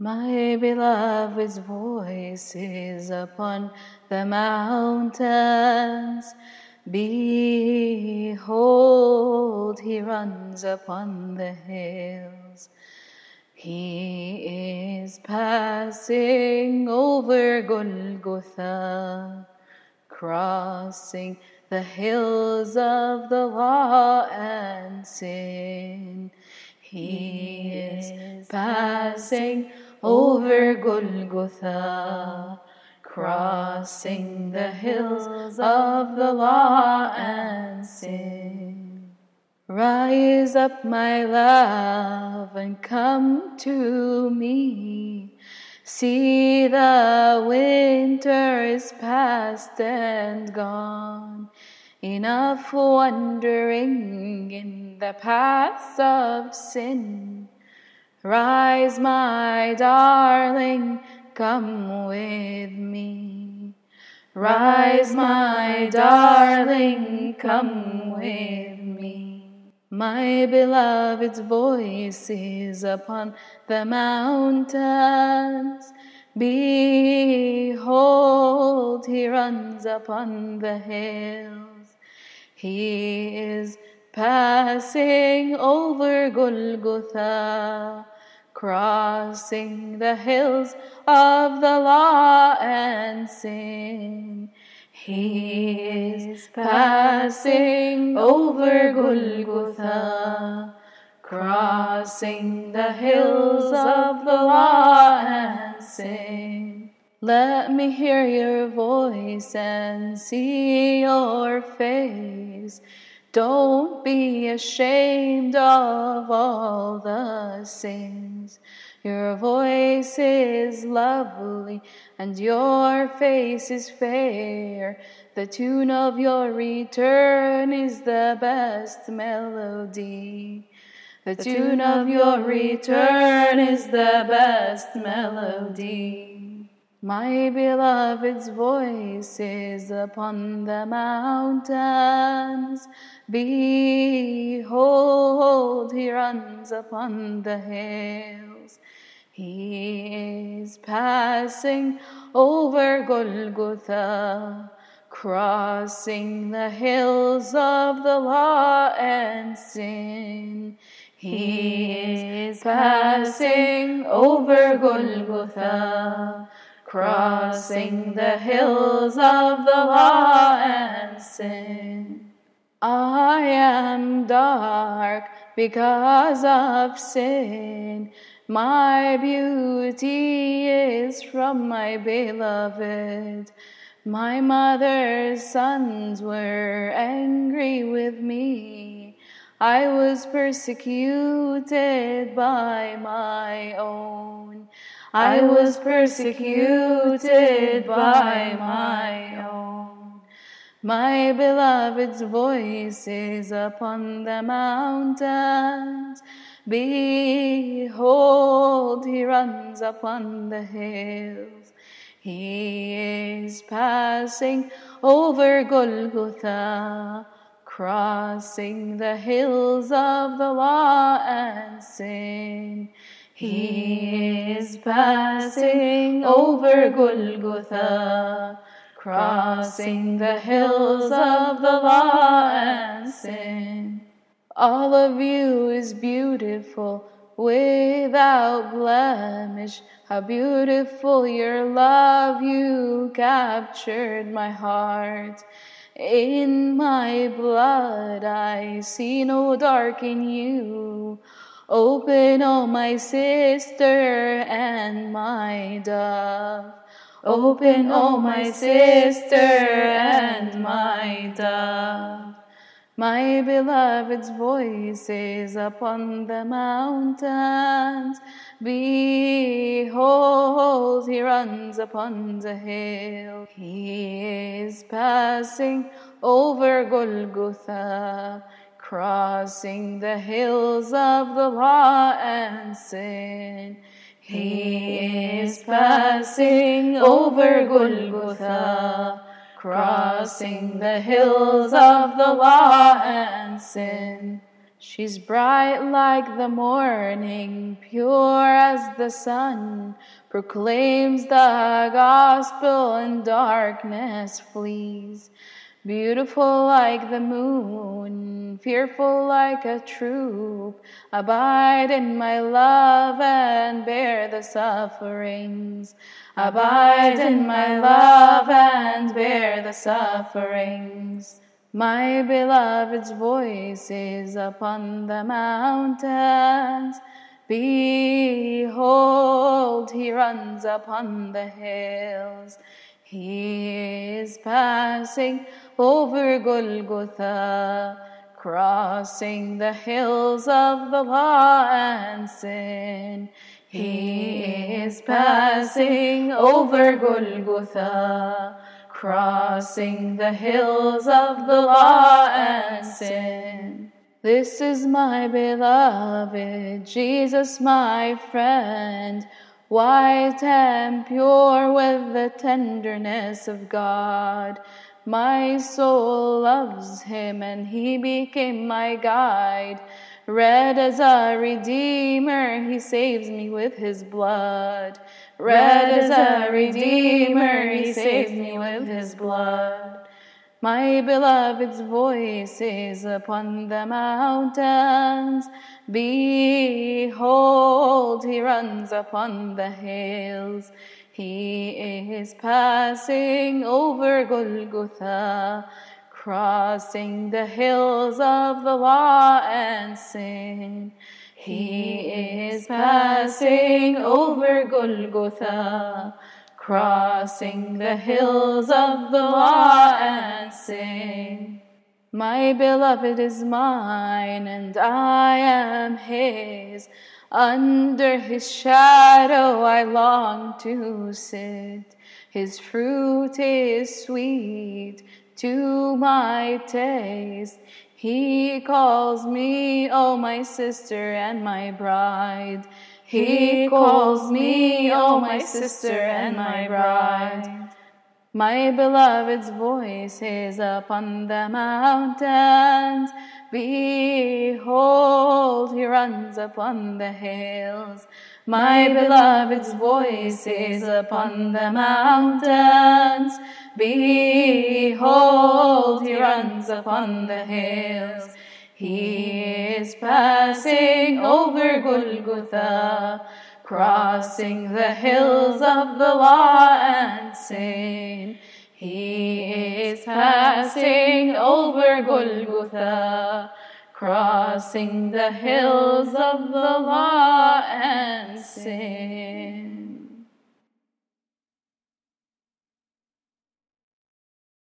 My beloved's voice is upon the mountains. Behold, he runs upon the hills. He is passing over Golgotha, crossing the hills of the law and sin. He is passing over Golgotha, crossing the hills of the law and sin. Rise up, my love, and come to me. See the winter is past and gone. Enough wandering in the paths of sin. Rise, my darling, come with me. Rise, my darling, come with me. My beloved's voice is upon the mountains. Behold, he runs upon the hills. He is passing over Golgotha crossing the hills of the law and sin. He is passing over Golgotha, crossing the hills of the law and sin. Let me hear your voice and see your face. Don't be ashamed of all the sins. Your voice is lovely and your face is fair. The tune of your return is the best melody. The tune of your return is the best melody. My beloved's voice is upon the mountains. Behold, he runs upon the hills. He is passing over Golgotha, crossing the hills of the law and sin. He is passing over Golgotha, crossing the hills of the law and sin. I am dark because of sin. My beauty is from my beloved. My mother's sons were angry with me. I was persecuted by my own. I was persecuted by my own. My beloved's voice is upon the mountains. Behold, he runs upon the hills. He is passing over Golgotha, crossing the hills of the law and sin. He is passing over Golgotha crossing the hills of the law and sin. All of you is beautiful without blemish. How beautiful your love, you captured my heart. In my blood, I see no dark in you. Open, oh my sister and my dove. Open, oh my sister and my dove. My beloved's voice is upon the mountains. Behold, he runs upon the hill. He is passing over Golgotha, crossing the hills of the law and sin. He is passing over Golgotha, crossing the hills of the law and sin. She's bright like the morning, pure as the sun, proclaims the gospel and darkness flees. Beautiful like the moon, fearful like a troop, abide in my love and bear the sufferings. Abide in my love and bear the sufferings. My beloved's voice is upon the mountains. Behold, he runs upon the hills. He is passing over Golgotha, crossing the hills of the law and sin. He is passing over Golgotha crossing the hills of the law and sin. This is my beloved, Jesus, my friend, white and pure with the tenderness of God. My soul loves him, and he became my guide. Red as a redeemer, he saves me with his blood. Red as a redeemer, he saves me with his blood. My beloved's voice is upon the mountains. Behold, he runs upon the hills. He is passing over Golgotha crossing the hills of the law and sin. He is passing over Golgotha, crossing the hills of the law and sin. My beloved is mine, and I am his. Under his shadow I long to sit. His fruit is sweet to my taste. He calls me, oh, my sister and my bride. He calls me, oh, my sister and my bride. My beloved's voice is upon the mountains. Behold, he runs upon the hills. My beloved's voice is upon the mountains. Behold, he runs upon the hills. He is passing over Golgotha, crossing the hills of the law and sin. He is passing over Golgotha, crossing the hills of the law and sin.